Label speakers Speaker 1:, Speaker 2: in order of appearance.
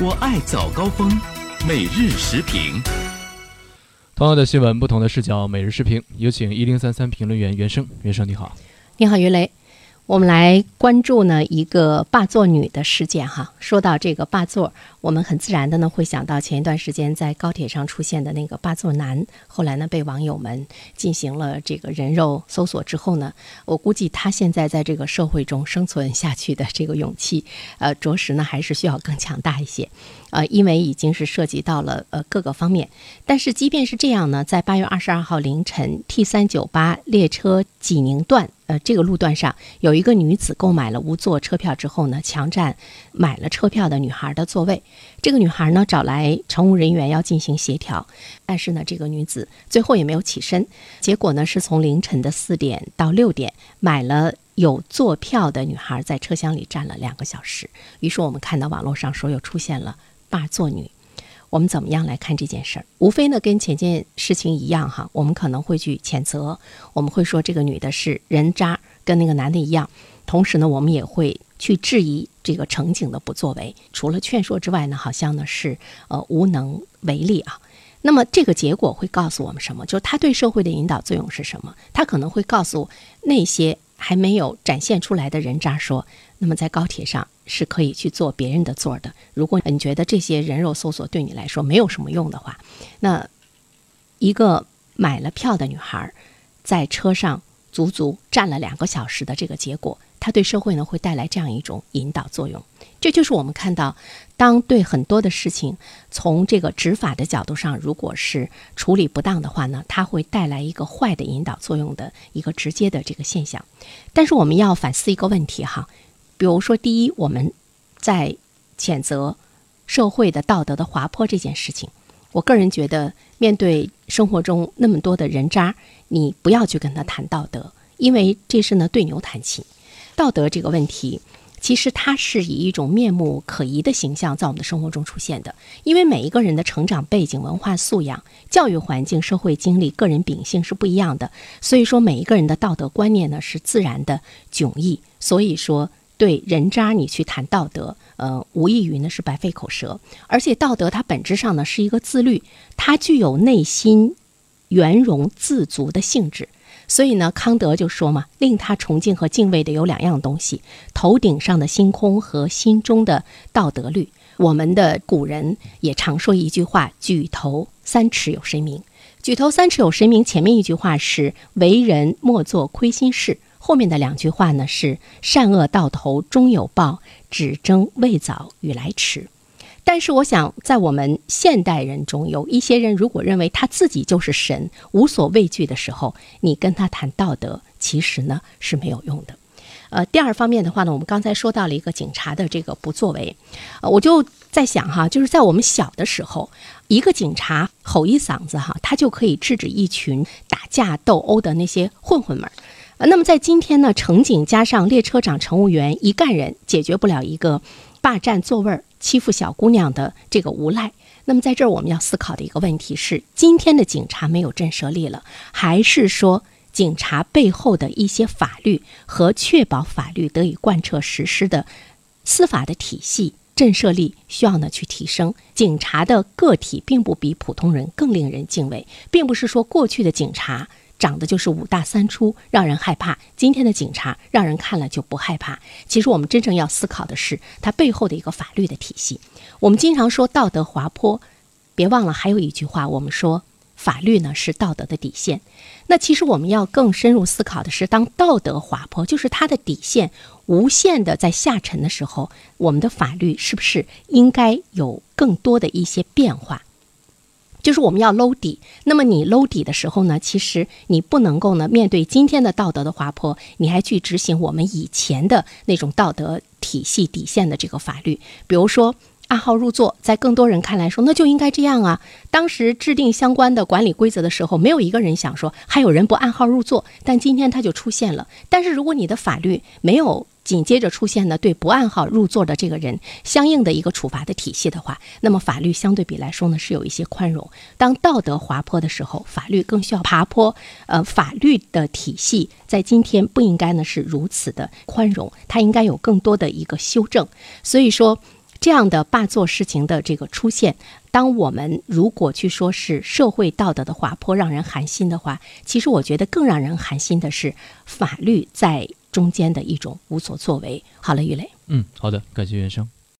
Speaker 1: 我爱早高峰，每日时评。
Speaker 2: 同样的新闻，不同的视角，每日视频。有请一零三三评论员袁生，袁生你好，
Speaker 3: 你好于雷。我们来关注呢一个霸座女的事件哈。说到这个霸座，我们很自然的呢会想到前一段时间在高铁上出现的那个霸座男。后来呢被网友们进行了这个人肉搜索之后呢，我估计他现在在这个社会中生存下去的这个勇气，呃，着实呢还是需要更强大一些。呃，因为已经是涉及到了呃各个方面。但是即便是这样呢，在八月二十二号凌晨，T 三九八列车济宁段。呃，这个路段上有一个女子购买了无座车票之后呢，强占买了车票的女孩的座位。这个女孩呢找来乘务人员要进行协调，但是呢，这个女子最后也没有起身。结果呢，是从凌晨的四点到六点，买了有座票的女孩在车厢里站了两个小时。于是我们看到网络上说又出现了霸座女。我们怎么样来看这件事儿？无非呢，跟前件事情一样哈，我们可能会去谴责，我们会说这个女的是人渣，跟那个男的一样。同时呢，我们也会去质疑这个乘警的不作为，除了劝说之外呢，好像呢是呃无能为力啊。那么这个结果会告诉我们什么？就是他对社会的引导作用是什么？他可能会告诉那些还没有展现出来的人渣说。那么在高铁上是可以去坐别人的座的。如果你觉得这些人肉搜索对你来说没有什么用的话，那一个买了票的女孩在车上足足站了两个小时的这个结果，它对社会呢会带来这样一种引导作用。这就是我们看到，当对很多的事情从这个执法的角度上，如果是处理不当的话呢，它会带来一个坏的引导作用的一个直接的这个现象。但是我们要反思一个问题哈。比如说，第一，我们在谴责社会的道德的滑坡这件事情，我个人觉得，面对生活中那么多的人渣，你不要去跟他谈道德，因为这是呢对牛弹琴。道德这个问题，其实它是以一种面目可疑的形象在我们的生活中出现的。因为每一个人的成长背景、文化素养、教育环境、社会经历、个人秉性是不一样的，所以说每一个人的道德观念呢是自然的迥异。所以说。对人渣，你去谈道德，呃，无异于呢是白费口舌。而且道德它本质上呢是一个自律，它具有内心圆融自足的性质。所以呢，康德就说嘛，令他崇敬和敬畏的有两样东西：头顶上的星空和心中的道德律。我们的古人也常说一句话：“举头三尺有神明。”举头三尺有神明，前面一句话是“为人莫做亏心事”。后面的两句话呢是“善恶到头终有报，只争未早与来迟”。但是我想，在我们现代人中，有一些人如果认为他自己就是神，无所畏惧的时候，你跟他谈道德，其实呢是没有用的。呃，第二方面的话呢，我们刚才说到了一个警察的这个不作为，呃，我就在想哈，就是在我们小的时候，一个警察吼一嗓子哈，他就可以制止一群打架斗殴的那些混混们。呃，那么在今天呢，乘警加上列车长、乘务员一干人解决不了一个霸占座位、欺负小姑娘的这个无赖。那么在这儿我们要思考的一个问题是：今天的警察没有震慑力了，还是说警察背后的一些法律和确保法律得以贯彻实施的司法的体系震慑力需要呢去提升？警察的个体并不比普通人更令人敬畏，并不是说过去的警察。长得就是五大三粗，让人害怕。今天的警察让人看了就不害怕。其实我们真正要思考的是它背后的一个法律的体系。我们经常说道德滑坡，别忘了还有一句话，我们说法律呢是道德的底线。那其实我们要更深入思考的是，当道德滑坡，就是它的底线无限的在下沉的时候，我们的法律是不是应该有更多的一些变化？就是我们要搂底，那么你搂底的时候呢，其实你不能够呢面对今天的道德的滑坡，你还去执行我们以前的那种道德体系底线的这个法律。比如说暗号入座，在更多人看来说，那就应该这样啊。当时制定相关的管理规则的时候，没有一个人想说还有人不暗号入座，但今天它就出现了。但是如果你的法律没有，紧接着出现的对不按号入座的这个人相应的一个处罚的体系的话，那么法律相对比来说呢是有一些宽容。当道德滑坡的时候，法律更需要爬坡。呃，法律的体系在今天不应该呢是如此的宽容，它应该有更多的一个修正。所以说，这样的霸座事情的这个出现，当我们如果去说是社会道德的滑坡让人寒心的话，其实我觉得更让人寒心的是法律在中间的一种无所作为。好了，于磊。
Speaker 2: 嗯，好的，感谢袁生。